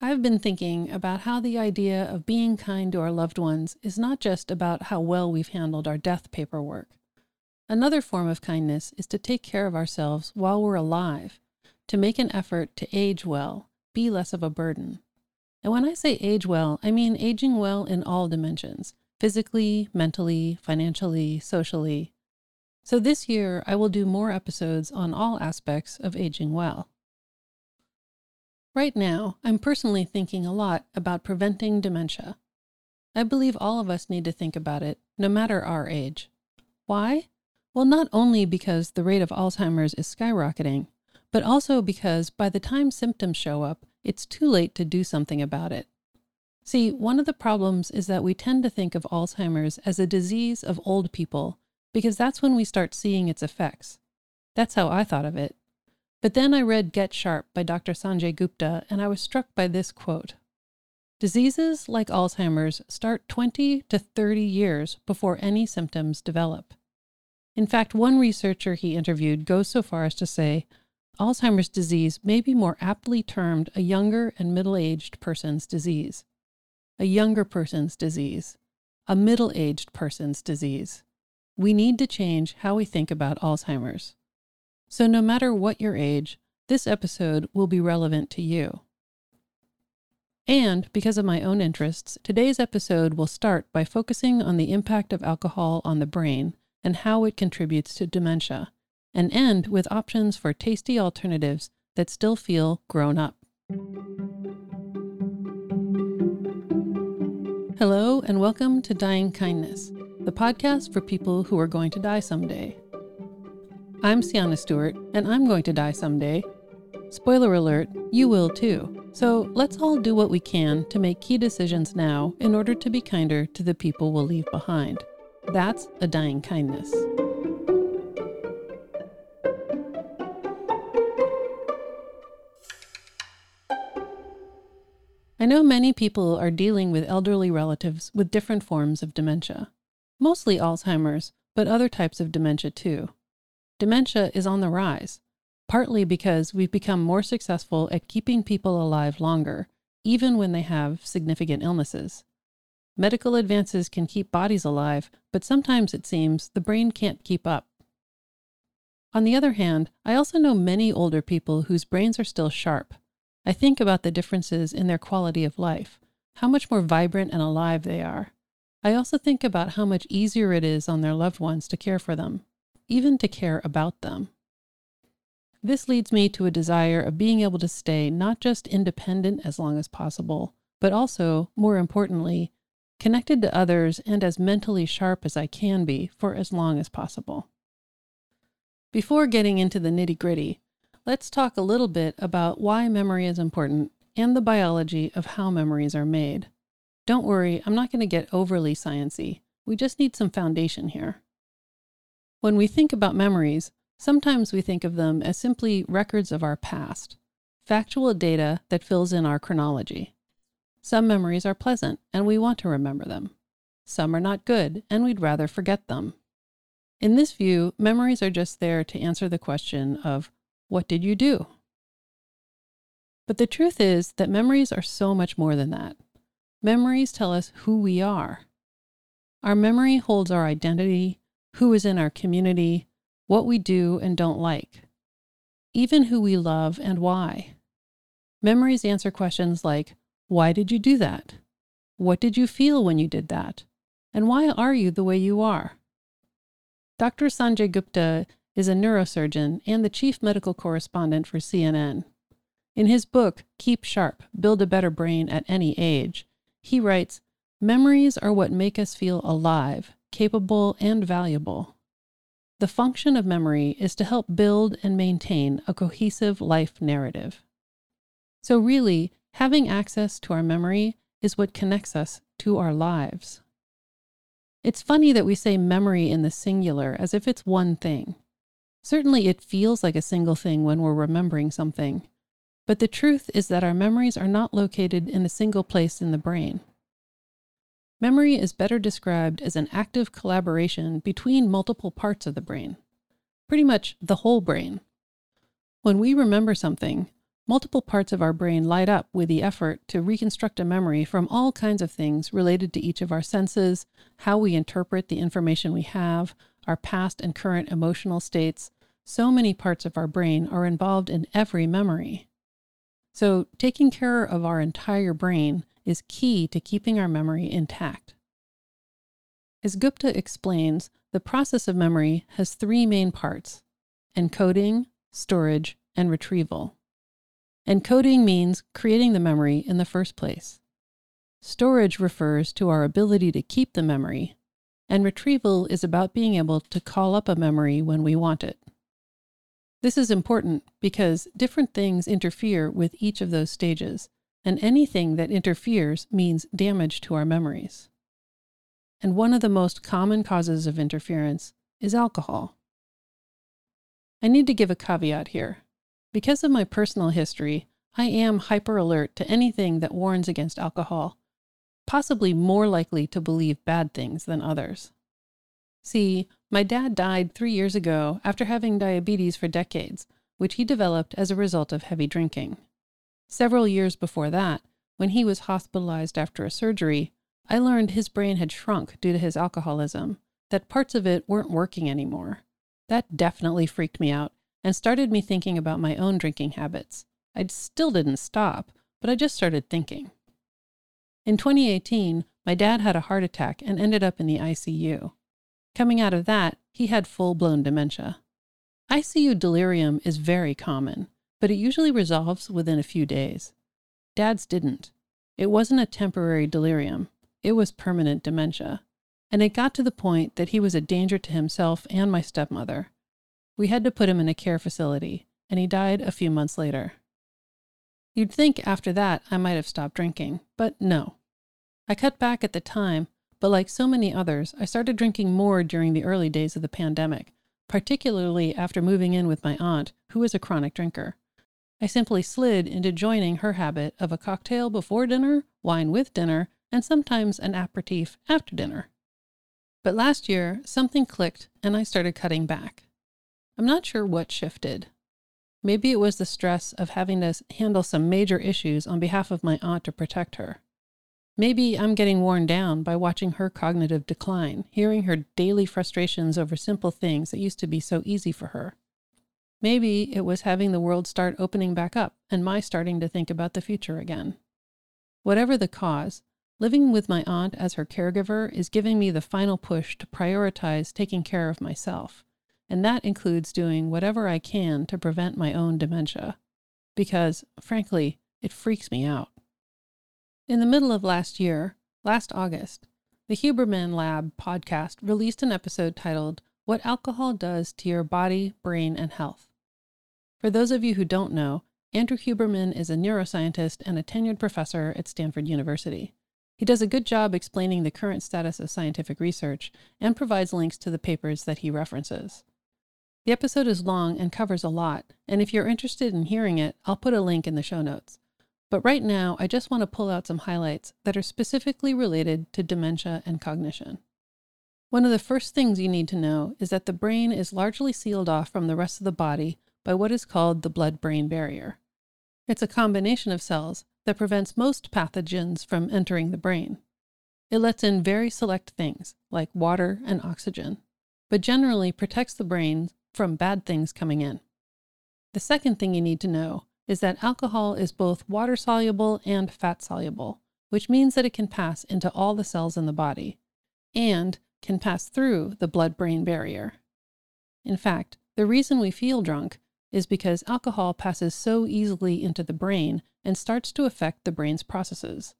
I've been thinking about how the idea of being kind to our loved ones is not just about how well we've handled our death paperwork. Another form of kindness is to take care of ourselves while we're alive, to make an effort to age well, be less of a burden. And when I say age well, I mean aging well in all dimensions physically, mentally, financially, socially. So this year, I will do more episodes on all aspects of aging well. Right now, I'm personally thinking a lot about preventing dementia. I believe all of us need to think about it, no matter our age. Why? Well, not only because the rate of Alzheimer's is skyrocketing, but also because by the time symptoms show up, it's too late to do something about it. See, one of the problems is that we tend to think of Alzheimer's as a disease of old people because that's when we start seeing its effects. That's how I thought of it. But then I read Get Sharp by Dr. Sanjay Gupta, and I was struck by this quote Diseases like Alzheimer's start 20 to 30 years before any symptoms develop. In fact, one researcher he interviewed goes so far as to say Alzheimer's disease may be more aptly termed a younger and middle aged person's disease. A younger person's disease. A middle aged person's disease. We need to change how we think about Alzheimer's. So, no matter what your age, this episode will be relevant to you. And because of my own interests, today's episode will start by focusing on the impact of alcohol on the brain and how it contributes to dementia, and end with options for tasty alternatives that still feel grown up. Hello, and welcome to Dying Kindness, the podcast for people who are going to die someday. I'm Sienna Stewart, and I'm going to die someday. Spoiler alert, you will too. So let's all do what we can to make key decisions now in order to be kinder to the people we'll leave behind. That's a dying kindness. I know many people are dealing with elderly relatives with different forms of dementia, mostly Alzheimer's, but other types of dementia too dementia is on the rise, partly because we've become more successful at keeping people alive longer, even when they have significant illnesses. Medical advances can keep bodies alive, but sometimes it seems the brain can't keep up. On the other hand, I also know many older people whose brains are still sharp. I think about the differences in their quality of life, how much more vibrant and alive they are. I also think about how much easier it is on their loved ones to care for them even to care about them. This leads me to a desire of being able to stay not just independent as long as possible, but also, more importantly, connected to others and as mentally sharp as I can be for as long as possible. Before getting into the nitty gritty, let's talk a little bit about why memory is important and the biology of how memories are made. Don't worry, I'm not going to get overly sciency. We just need some foundation here. When we think about memories, sometimes we think of them as simply records of our past, factual data that fills in our chronology. Some memories are pleasant and we want to remember them. Some are not good and we'd rather forget them. In this view, memories are just there to answer the question of, What did you do? But the truth is that memories are so much more than that. Memories tell us who we are. Our memory holds our identity, who is in our community, what we do and don't like, even who we love and why. Memories answer questions like Why did you do that? What did you feel when you did that? And why are you the way you are? Dr. Sanjay Gupta is a neurosurgeon and the chief medical correspondent for CNN. In his book, Keep Sharp Build a Better Brain at Any Age, he writes Memories are what make us feel alive capable, and valuable. The function of memory is to help build and maintain a cohesive life narrative. So, really, having access to our memory is what connects us to our lives. It's funny that we say memory in the singular as if it's one thing. Certainly, it feels like a single thing when we're remembering something. But the truth is that our memories are not located in a single place in the brain. Memory is better described as an active collaboration between multiple parts of the brain, pretty much the whole brain. When we remember something, multiple parts of our brain light up with the effort to reconstruct a memory from all kinds of things related to each of our senses, how we interpret the information we have, our past and current emotional states. So many parts of our brain are involved in every memory. So, taking care of our entire brain is key to keeping our memory intact. As Gupta explains, the process of memory has three main parts encoding, storage, and retrieval. Encoding means creating the memory in the first place. Storage refers to our ability to keep the memory, and retrieval is about being able to call up a memory when we want it. This is important because different things interfere with each of those stages, and anything that interferes means damage to our memories. And one of the most common causes of interference is alcohol. I need to give a caveat here. Because of my personal history, I am hyper alert to anything that warns against alcohol, possibly more likely to believe bad things than others. See, my dad died three years ago after having diabetes for decades, which he developed as a result of heavy drinking. Several years before that, when he was hospitalized after a surgery, I learned his brain had shrunk due to his alcoholism, that parts of it weren't working anymore. That definitely freaked me out and started me thinking about my own drinking habits. I still didn't stop, but I just started thinking. In 2018, my dad had a heart attack and ended up in the ICU. Coming out of that, he had full blown dementia. ICU delirium is very common, but it usually resolves within a few days. Dad's didn't. It wasn't a temporary delirium, it was permanent dementia. And it got to the point that he was a danger to himself and my stepmother. We had to put him in a care facility, and he died a few months later. You'd think after that I might have stopped drinking, but no. I cut back at the time, but like so many others, I started drinking more during the early days of the pandemic, particularly after moving in with my aunt, who is a chronic drinker. I simply slid into joining her habit of a cocktail before dinner, wine with dinner, and sometimes an aperitif after dinner. But last year, something clicked and I started cutting back. I'm not sure what shifted. Maybe it was the stress of having to handle some major issues on behalf of my aunt to protect her. Maybe I'm getting worn down by watching her cognitive decline, hearing her daily frustrations over simple things that used to be so easy for her. Maybe it was having the world start opening back up and my starting to think about the future again. Whatever the cause, living with my aunt as her caregiver is giving me the final push to prioritize taking care of myself and that includes doing whatever I can to prevent my own dementia, because, frankly, it freaks me out. In the middle of last year, last August, the Huberman Lab podcast released an episode titled What Alcohol Does to Your Body, Brain, and Health. For those of you who don't know, Andrew Huberman is a neuroscientist and a tenured professor at Stanford University. He does a good job explaining the current status of scientific research and provides links to the papers that he references. The episode is long and covers a lot, and if you're interested in hearing it, I'll put a link in the show notes. But right now, I just want to pull out some highlights that are specifically related to dementia and cognition. One of the first things you need to know is that the brain is largely sealed off from the rest of the body by what is called the blood brain barrier. It's a combination of cells that prevents most pathogens from entering the brain. It lets in very select things, like water and oxygen, but generally protects the brain from bad things coming in. The second thing you need to know is that alcohol is both water soluble and fat soluble, which means that it can pass into all the cells in the body and can pass through the blood brain barrier. In fact, the reason we feel drunk is because alcohol passes so easily into the brain and starts to affect the brain's processes.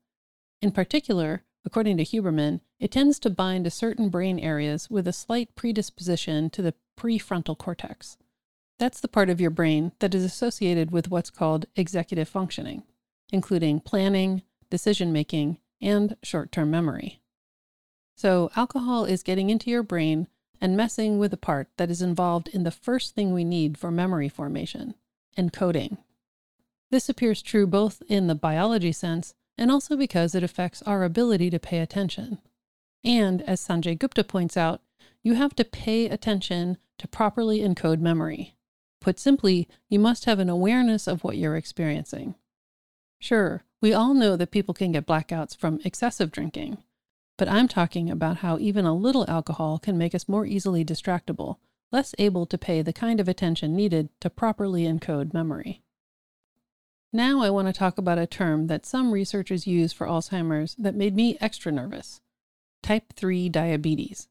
In particular, according to Huberman, it tends to bind to certain brain areas with a slight predisposition to the prefrontal cortex. That's the part of your brain that is associated with what's called executive functioning, including planning, decision making, and short term memory. So, alcohol is getting into your brain and messing with the part that is involved in the first thing we need for memory formation encoding. This appears true both in the biology sense and also because it affects our ability to pay attention. And as Sanjay Gupta points out, you have to pay attention to properly encode memory. Put Put simply, you must have an awareness of what you're experiencing. Sure, we all know that people can get blackouts from excessive drinking, but I'm talking about how even a little alcohol can make us more easily distractible, less able to pay the kind of attention needed to properly encode memory. Now I want to talk about a term that some researchers use for Alzheimer's that made me extra nervous type 3 diabetes.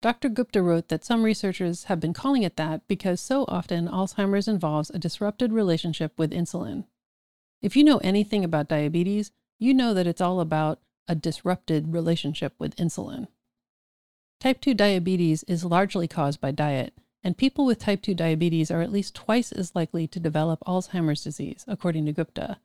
Dr. Gupta wrote that some researchers have been calling it that because so often Alzheimer's involves a disrupted relationship with insulin. If you know anything about diabetes, you know that it's all about a disrupted relationship with insulin. Type 2 diabetes is largely caused by diet, and people with type 2 diabetes are at least twice as likely to develop Alzheimer's disease, according to Gupta.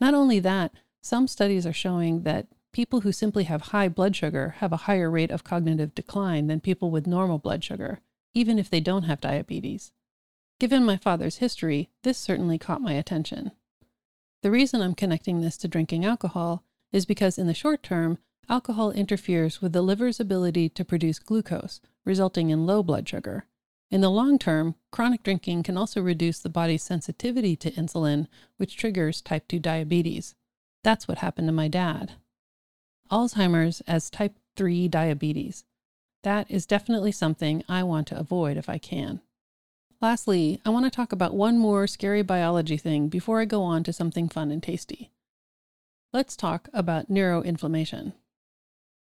Not only that, some studies are showing that people who simply have high blood sugar have a higher rate of cognitive decline than people with normal blood sugar, even if they don't have diabetes. Given my father's history, this certainly caught my attention. The reason I'm connecting this to drinking alcohol is because in the short term, alcohol interferes with the liver's ability to produce glucose, resulting in low blood sugar. In the long term, chronic drinking can also reduce the body's sensitivity to insulin, which triggers type 2 diabetes. That's what happened to my dad. Alzheimer's as type 3 diabetes. That is definitely something I want to avoid if I can. Lastly, I want to talk about one more scary biology thing before I go on to something fun and tasty. Let's talk about neuroinflammation.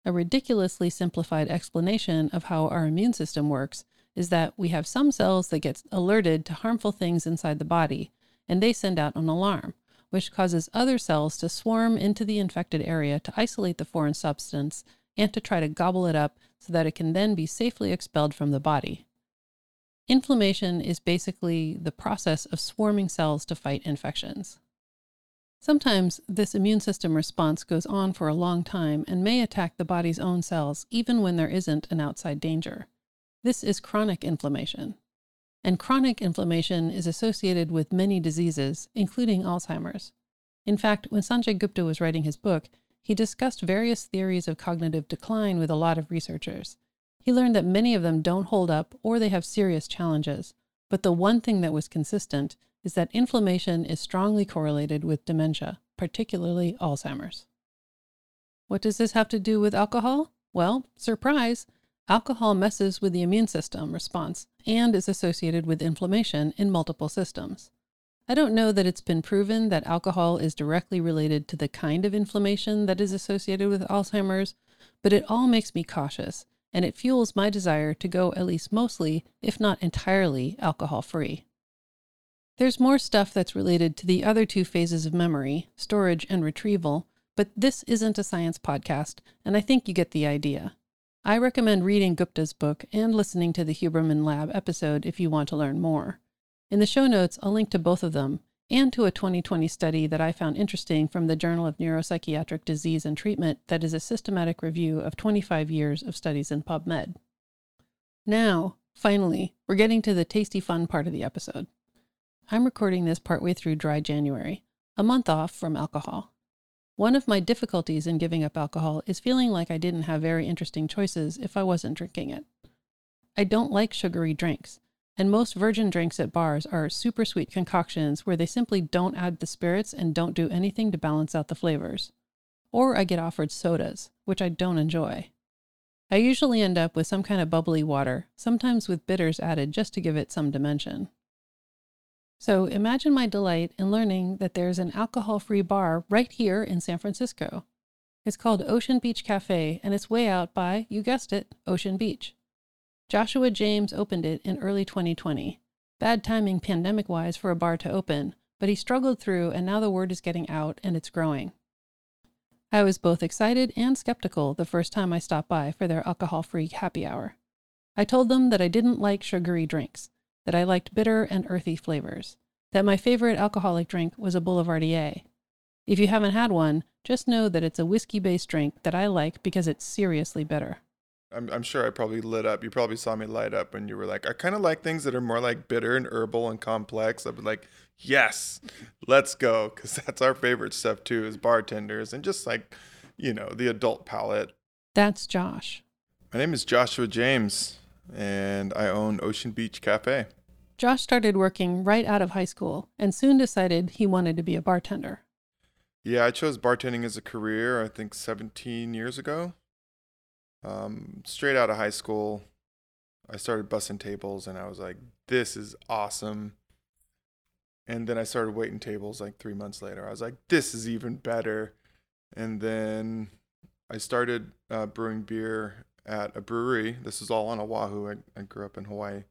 A ridiculously simplified explanation of how our immune system works is that we have some cells that get alerted to harmful things inside the body, and they send out an alarm, which causes other cells to swarm into the infected area to isolate the foreign substance and to try to gobble it up so that it can then be safely expelled from the body. Inflammation is basically the process of swarming cells to fight infections. Sometimes this immune system response goes on for a long time and may attack the body's own cells even when there isn't an outside danger. This is chronic inflammation. And chronic inflammation is associated with many diseases, including Alzheimer's. In fact, when Sanjay Gupta was writing his book, he discussed various theories of cognitive decline with a lot of researchers. He learned that many of them don't hold up or they have serious challenges. But the one thing that was consistent is that inflammation is strongly correlated with dementia, particularly Alzheimer's. What does this have to do with alcohol? Well, surprise, alcohol messes with the immune system response and is associated with inflammation in multiple systems. I don't know that it's been proven that alcohol is directly related to the kind of inflammation that is associated with Alzheimer's, but it all makes me cautious, and it fuels my desire to go at least mostly, if not entirely, alcohol free. There's more stuff that's related to the other two phases of memory, storage and retrieval, but this isn't a science podcast, and I think you get the idea. I recommend reading Gupta's book and listening to the Huberman Lab episode if you want to learn more. In the show notes, I'll link to both of them and to a 2020 study that I found interesting from the Journal of Neuropsychiatric Disease and Treatment that is a systematic review of 25 years of studies in PubMed. Now, finally, we're getting to the tasty fun part of the episode. I'm recording this partway through dry January, a month off from alcohol. One of my difficulties in giving up alcohol is feeling like I didn't have very interesting choices if I wasn't drinking it. I don't like sugary drinks, and most virgin drinks at bars are super sweet concoctions where they simply don't add the spirits and don't do anything to balance out the flavors. Or I get offered sodas, which I don't enjoy. I usually end up with some kind of bubbly water, sometimes with bitters added just to give it some dimension. So imagine my delight in learning that there's an alcohol free bar right here in San Francisco. It's called Ocean Beach Cafe, and it's way out by, you guessed it, Ocean Beach. Joshua James opened it in early 2020. Bad timing pandemic wise for a bar to open, but he struggled through, and now the word is getting out and it's growing. I was both excited and skeptical the first time I stopped by for their alcohol free happy hour. I told them that I didn't like sugary drinks, that I liked bitter and earthy flavors, that my favorite alcoholic drink was a Boulevardier. If you haven't had one, just know that it's a whiskey based drink that I like because it's seriously bitter. I'm, I'm sure I probably lit up. You probably saw me light up when you were like, I kind of like things that are more like bitter and herbal and complex. I'd be like, yes, let's go. Because that's our favorite stuff too, as bartenders and just like, you know, the adult palate. That's Josh. My name is Joshua James, and I own Ocean Beach Cafe. Josh started working right out of high school and soon decided he wanted to be a bartender. Yeah, I chose bartending as a career, I think 17 years ago. Um, straight out of high school, I started bussing tables and I was like, this is awesome. And then I started waiting tables like three months later. I was like, this is even better. And then I started uh, brewing beer at a brewery. This is all on Oahu. I, I grew up in Hawaii.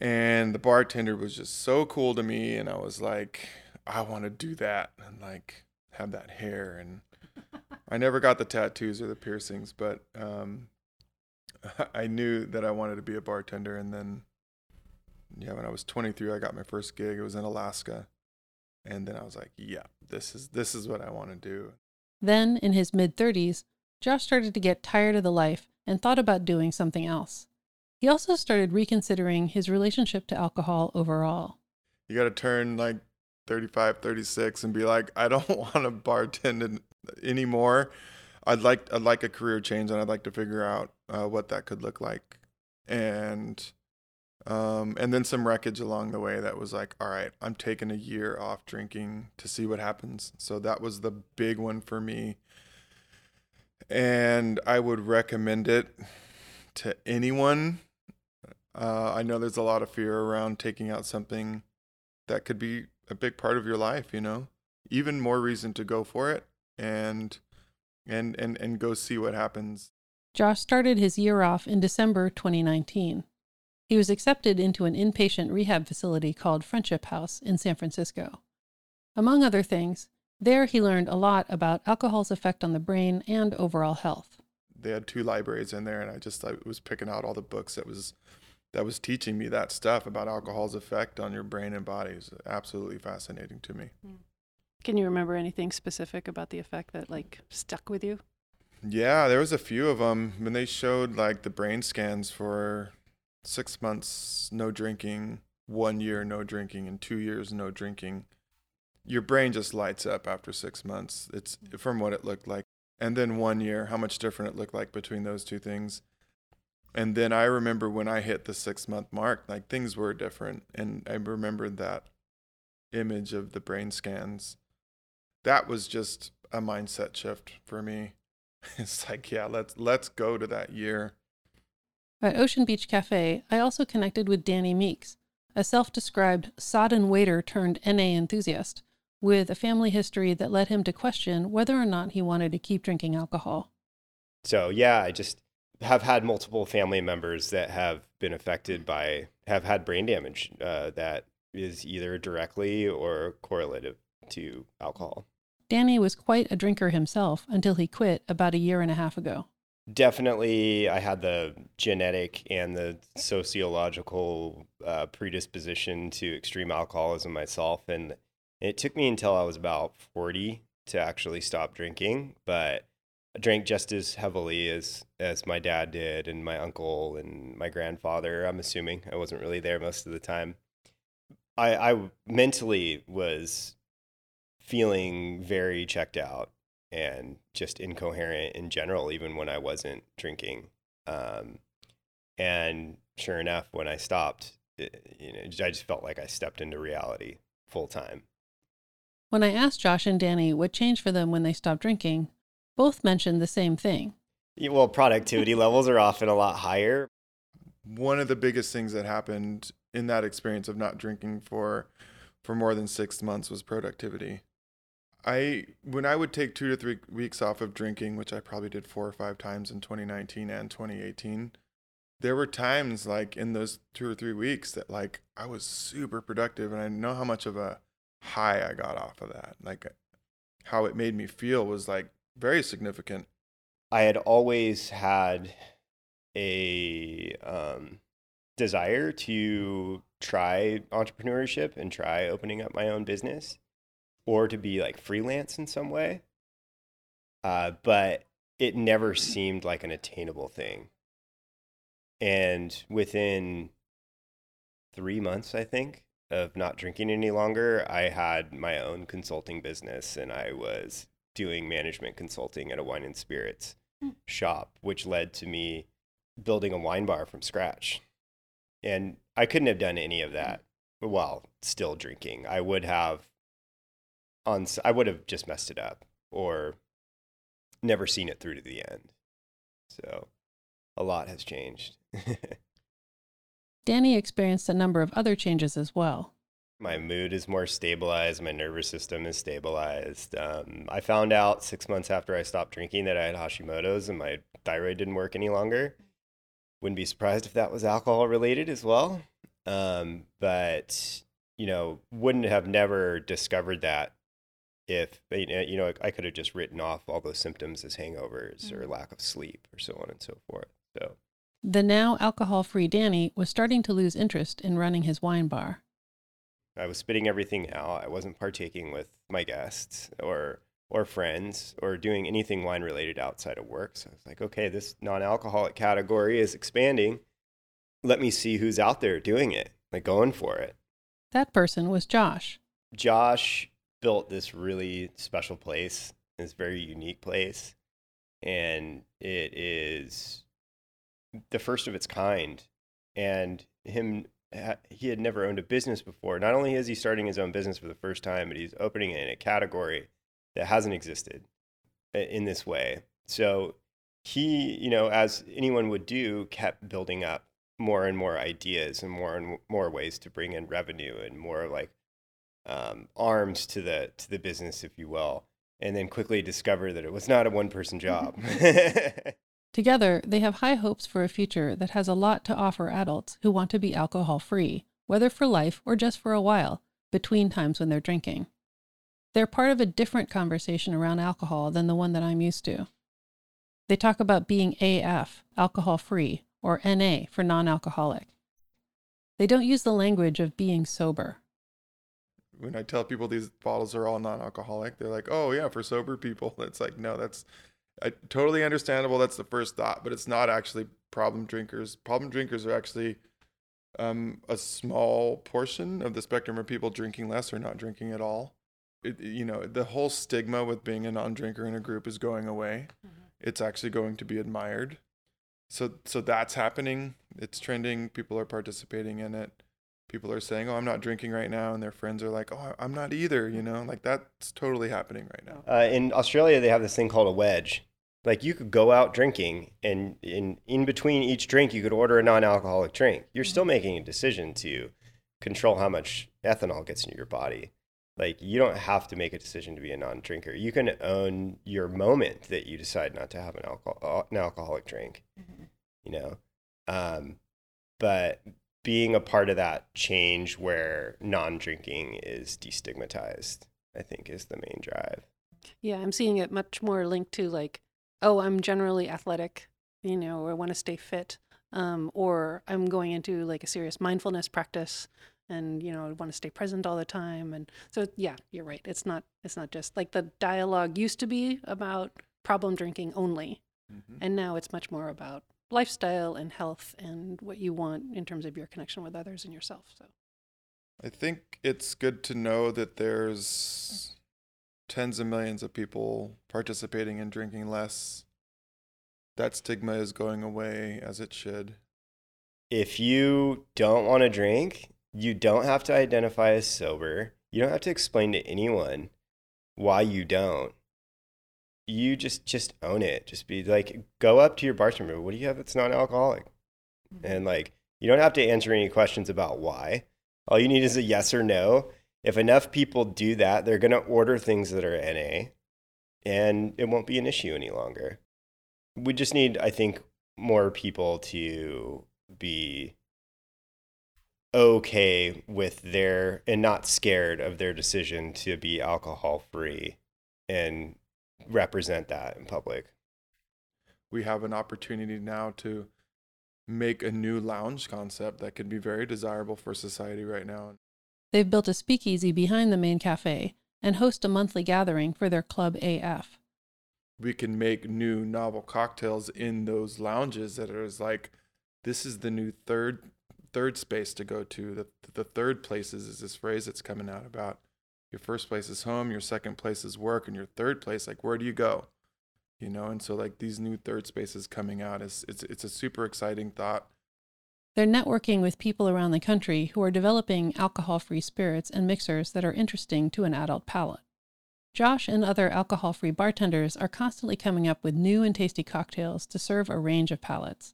And the bartender was just so cool to me. And I was like, I want to do that and like have that hair. And I never got the tattoos or the piercings, but um, I knew that I wanted to be a bartender. And then, yeah, when I was 23, I got my first gig. It was in Alaska. And then I was like, yeah, this is this is what I want to do. Then, in his mid 30s, Josh started to get tired of the life and thought about doing something else. He also started reconsidering his relationship to alcohol overall. You got to turn like 35, 36 and be like, I don't want to bartend anymore. I'd like I'd like a career change and I'd like to figure out uh, what that could look like. And um, and then some wreckage along the way that was like, all right, I'm taking a year off drinking to see what happens. So that was the big one for me. And I would recommend it to anyone. Uh, I know there's a lot of fear around taking out something that could be a big part of your life, you know, even more reason to go for it and and and and go see what happens. Josh started his year off in December 2019. He was accepted into an inpatient rehab facility called Friendship House in San Francisco. Among other things, there he learned a lot about alcohol's effect on the brain and overall health. They had two libraries in there and I just I was picking out all the books that was that was teaching me that stuff about alcohol's effect on your brain and body. Was absolutely fascinating to me. Hmm. Can you remember anything specific about the effect that like stuck with you? Yeah, there was a few of them when they showed like the brain scans for six months no drinking, one year no drinking, and two years no drinking. Your brain just lights up after six months. It's from what it looked like. And then one year, how much different it looked like between those two things. And then I remember when I hit the six month mark, like things were different. And I remembered that image of the brain scans. That was just a mindset shift for me. It's like, yeah, let's let's go to that year. At Ocean Beach Cafe, I also connected with Danny Meeks, a self described sodden waiter turned NA enthusiast, with a family history that led him to question whether or not he wanted to keep drinking alcohol. So, yeah, I just have had multiple family members that have been affected by, have had brain damage uh, that is either directly or correlative to alcohol. Danny was quite a drinker himself until he quit about a year and a half ago. Definitely, I had the genetic and the sociological uh, predisposition to extreme alcoholism myself. And it took me until I was about 40 to actually stop drinking. But drank just as heavily as as my dad did and my uncle and my grandfather. I'm assuming I wasn't really there most of the time. I, I mentally was feeling very checked out and just incoherent in general, even when I wasn't drinking. Um, and sure enough, when I stopped, it, you know, I just felt like I stepped into reality full time. When I asked Josh and Danny what changed for them when they stopped drinking, both mentioned the same thing. Yeah, well, productivity levels are often a lot higher. One of the biggest things that happened in that experience of not drinking for for more than six months was productivity. I when I would take two to three weeks off of drinking, which I probably did four or five times in 2019 and 2018, there were times like in those two or three weeks that like I was super productive, and I know how much of a high I got off of that. Like how it made me feel was like very significant. I had always had a um, desire to try entrepreneurship and try opening up my own business or to be like freelance in some way. Uh, but it never seemed like an attainable thing. And within three months, I think, of not drinking any longer, I had my own consulting business and I was doing management consulting at a wine and spirits mm. shop, which led to me building a wine bar from scratch. And I couldn't have done any of that while still drinking. I would have on I would have just messed it up or never seen it through to the end. So a lot has changed. Danny experienced a number of other changes as well. My mood is more stabilized. My nervous system is stabilized. Um, I found out six months after I stopped drinking that I had Hashimoto's and my thyroid didn't work any longer. Wouldn't be surprised if that was alcohol related as well. Um, but, you know, wouldn't have never discovered that if, you know, I could have just written off all those symptoms as hangovers or lack of sleep or so on and so forth. So, The now alcohol free Danny was starting to lose interest in running his wine bar. I was spitting everything out. I wasn't partaking with my guests or or friends or doing anything wine related outside of work. So I was like, okay, this non-alcoholic category is expanding. Let me see who's out there doing it, like going for it. That person was Josh. Josh built this really special place, this very unique place, and it is the first of its kind. And him, he had never owned a business before. Not only is he starting his own business for the first time, but he's opening it in a category that hasn't existed in this way. So he, you know, as anyone would do, kept building up more and more ideas and more and more ways to bring in revenue and more like um, arms to the to the business, if you will, and then quickly discover that it was not a one person job. Together, they have high hopes for a future that has a lot to offer adults who want to be alcohol free, whether for life or just for a while, between times when they're drinking. They're part of a different conversation around alcohol than the one that I'm used to. They talk about being AF, alcohol free, or NA for non alcoholic. They don't use the language of being sober. When I tell people these bottles are all non-alcoholic, they're like, "Oh yeah, for sober people." It's like, no, that's I, totally understandable. That's the first thought, but it's not actually problem drinkers. Problem drinkers are actually um, a small portion of the spectrum of people drinking less or not drinking at all. It, you know, the whole stigma with being a non-drinker in a group is going away. It's actually going to be admired. So, so that's happening. It's trending. People are participating in it. People are saying, "Oh, I'm not drinking right now," and their friends are like, "Oh, I'm not either." You know, like that's totally happening right now. uh, in Australia, they have this thing called a wedge. Like you could go out drinking, and in in between each drink, you could order a non-alcoholic drink. You're still making a decision to control how much ethanol gets into your body. Like you don't have to make a decision to be a non-drinker. You can own your moment that you decide not to have an alcohol an alcoholic drink. You know, um, but being a part of that change where non-drinking is destigmatized, I think, is the main drive. Yeah, I'm seeing it much more linked to like, oh, I'm generally athletic, you know, or I want to stay fit, um, or I'm going into like a serious mindfulness practice, and you know, I want to stay present all the time. And so, yeah, you're right. It's not. It's not just like the dialogue used to be about problem drinking only, and now it's much more about lifestyle and health and what you want in terms of your connection with others and yourself. So. I think it's good to know that there's mm. tens of millions of people participating in drinking less. That stigma is going away as it should. If you don't want to drink, you don't have to identify as sober. You don't have to explain to anyone why you don't. You just just own it. Just be like, go up to your bartender. What do you have that's non-alcoholic? Mm-hmm. And like, you don't have to answer any questions about why. All you need is a yes or no. If enough people do that, they're going to order things that are NA and it won't be an issue any longer. We just need, I think, more people to be okay with their and not scared of their decision to be alcohol free and represent that in public. We have an opportunity now to make a new lounge concept that could be very desirable for society right now. They've built a speakeasy behind the main cafe and host a monthly gathering for their Club AF. We can make new novel cocktails in those lounges that are like this is the new third third space to go to. The the third places is this phrase that's coming out about your first place is home, your second place is work, and your third place like where do you go? You know, and so like these new third spaces coming out is it's it's a super exciting thought They're networking with people around the country who are developing alcohol free spirits and mixers that are interesting to an adult palate. Josh and other alcohol free bartenders are constantly coming up with new and tasty cocktails to serve a range of palates.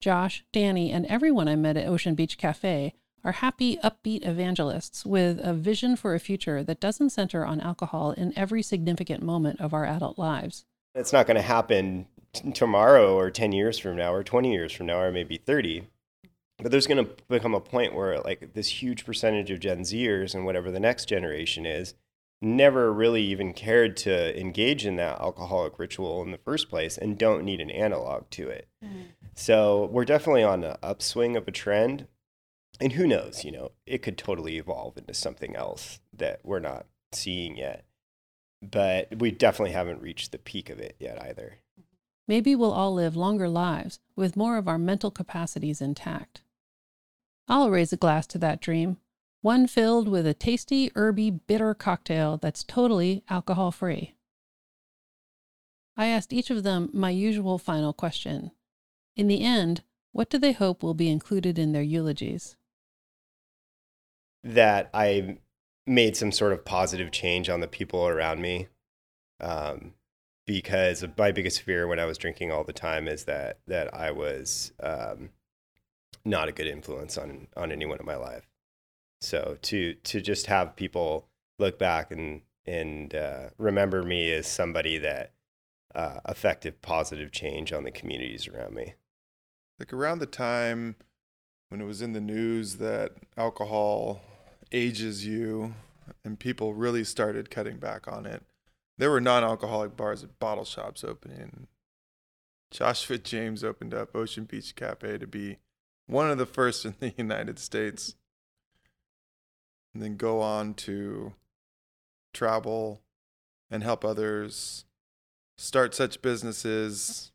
Josh, Danny, and everyone I met at Ocean Beach Cafe are happy, upbeat evangelists with a vision for a future that doesn't center on alcohol in every significant moment of our adult lives. It's not going to happen t- tomorrow or 10 years from now or 20 years from now or maybe 30. But there's going to become a point where, like, this huge percentage of Gen Zers and whatever the next generation is never really even cared to engage in that alcoholic ritual in the first place and don't need an analog to it. Mm. So we're definitely on an upswing of a trend and who knows, you know, it could totally evolve into something else that we're not seeing yet. But we definitely haven't reached the peak of it yet either. Maybe we'll all live longer lives with more of our mental capacities intact. I'll raise a glass to that dream, one filled with a tasty, herby, bitter cocktail that's totally alcohol free. I asked each of them my usual final question. In the end, what do they hope will be included in their eulogies? That I made some sort of positive change on the people around me. Um, because my biggest fear when I was drinking all the time is that that I was um, not a good influence on on anyone in my life. So to to just have people look back and and uh, remember me as somebody that uh, affected positive change on the communities around me. Like around the time when it was in the news that alcohol ages you and people really started cutting back on it. There were non-alcoholic bars at bottle shops opening. Joshua James opened up Ocean Beach Cafe to be one of the first in the United States. And then go on to travel and help others start such businesses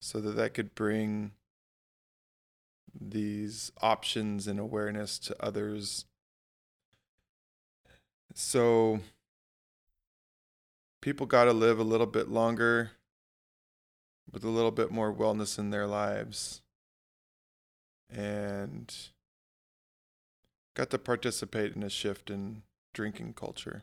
so that that could bring these options and awareness to others so people got to live a little bit longer with a little bit more wellness in their lives and got to participate in a shift in drinking culture.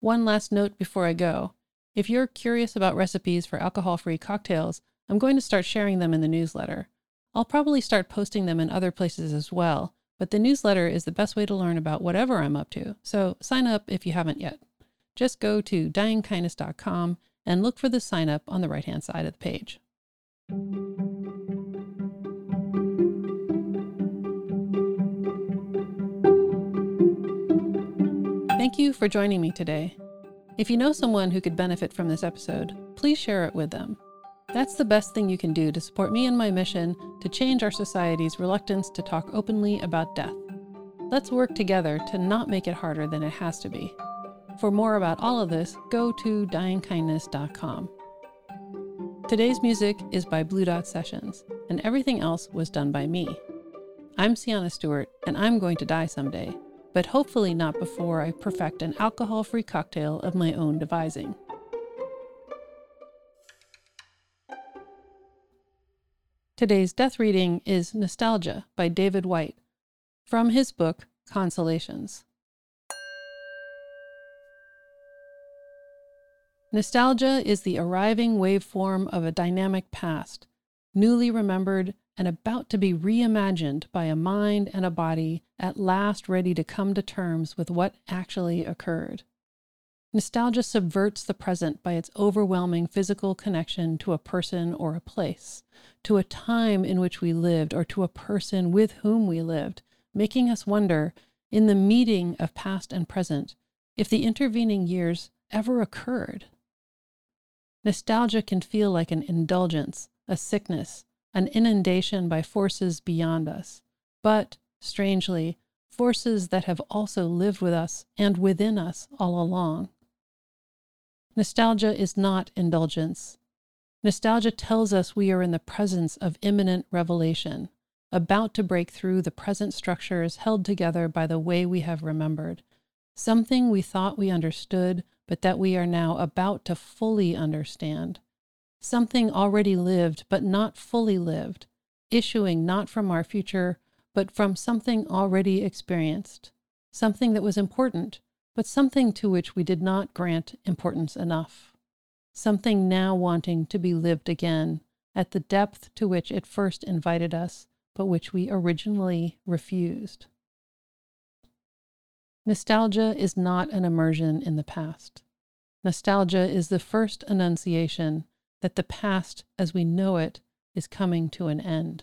One last note before I go. If you're curious about recipes for alcohol free cocktails, I'm going to start sharing them in the newsletter. I'll probably start posting them in other places as well, but the newsletter is the best way to learn about whatever I'm up to, so sign up if you haven't yet. Just go to dyingkindness.com and look for the sign up on the right hand side of the page. Thank you for joining me today. If you know someone who could benefit from this episode, please share it with them. That's the best thing you can do to support me in my mission to change our society's reluctance to talk openly about death. Let's work together to not make it harder than it has to be. For more about all of this, go to dyingkindness.com. Today's music is by Blue Dot Sessions, and everything else was done by me. I'm Sienna Stewart, and I'm going to die someday, but hopefully not before I perfect an alcohol free cocktail of my own devising. Today's death reading is Nostalgia by David Whyte from his book Consolations. Nostalgia is the arriving waveform of a dynamic past, newly remembered and about to be reimagined by a mind and a body at last ready to come to terms with what actually occurred. Nostalgia subverts the present by its overwhelming physical connection to a person or a place, to a time in which we lived, or to a person with whom we lived, making us wonder, in the meeting of past and present, if the intervening years ever occurred. Nostalgia can feel like an indulgence, a sickness, an inundation by forces beyond us, but, strangely, forces that have also lived with us and within us all along. Nostalgia is not indulgence. Nostalgia tells us we are in the presence of imminent revelation, about to break through the present structures held together by the way we have remembered, something we thought we understood, but that we are now about to fully understand. something already lived but not fully lived, issuing not from our future but from something already experienced, something that was important, but something to which we did not grant importance enough, something now wanting to be lived again at the depth to which it first invited us, but which we originally refused. Nostalgia is not an immersion in the past. Nostalgia is the first annunciation that the past as we know it is coming to an end.